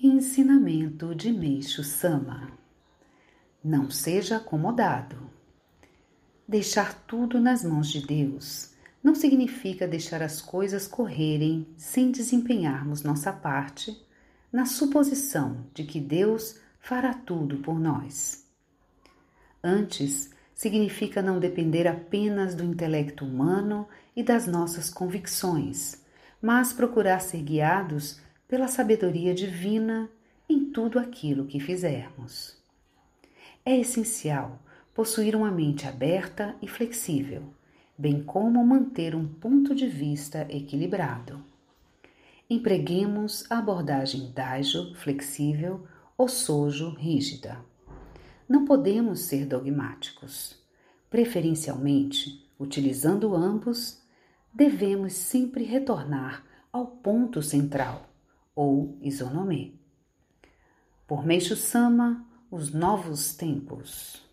Ensinamento de Meixo Sama Não seja acomodado. Deixar tudo nas mãos de Deus não significa deixar as coisas correrem sem desempenharmos nossa parte, na suposição de que Deus fará tudo por nós. Antes, significa não depender apenas do intelecto humano e das nossas convicções, mas procurar ser guiados pela sabedoria divina em tudo aquilo que fizermos. É essencial possuir uma mente aberta e flexível, bem como manter um ponto de vista equilibrado. Empreguemos a abordagem Daijo flexível ou Sojo rígida. Não podemos ser dogmáticos. Preferencialmente, utilizando ambos, devemos sempre retornar ao ponto central, ou isonomê. Por Meixo Sama, os novos tempos.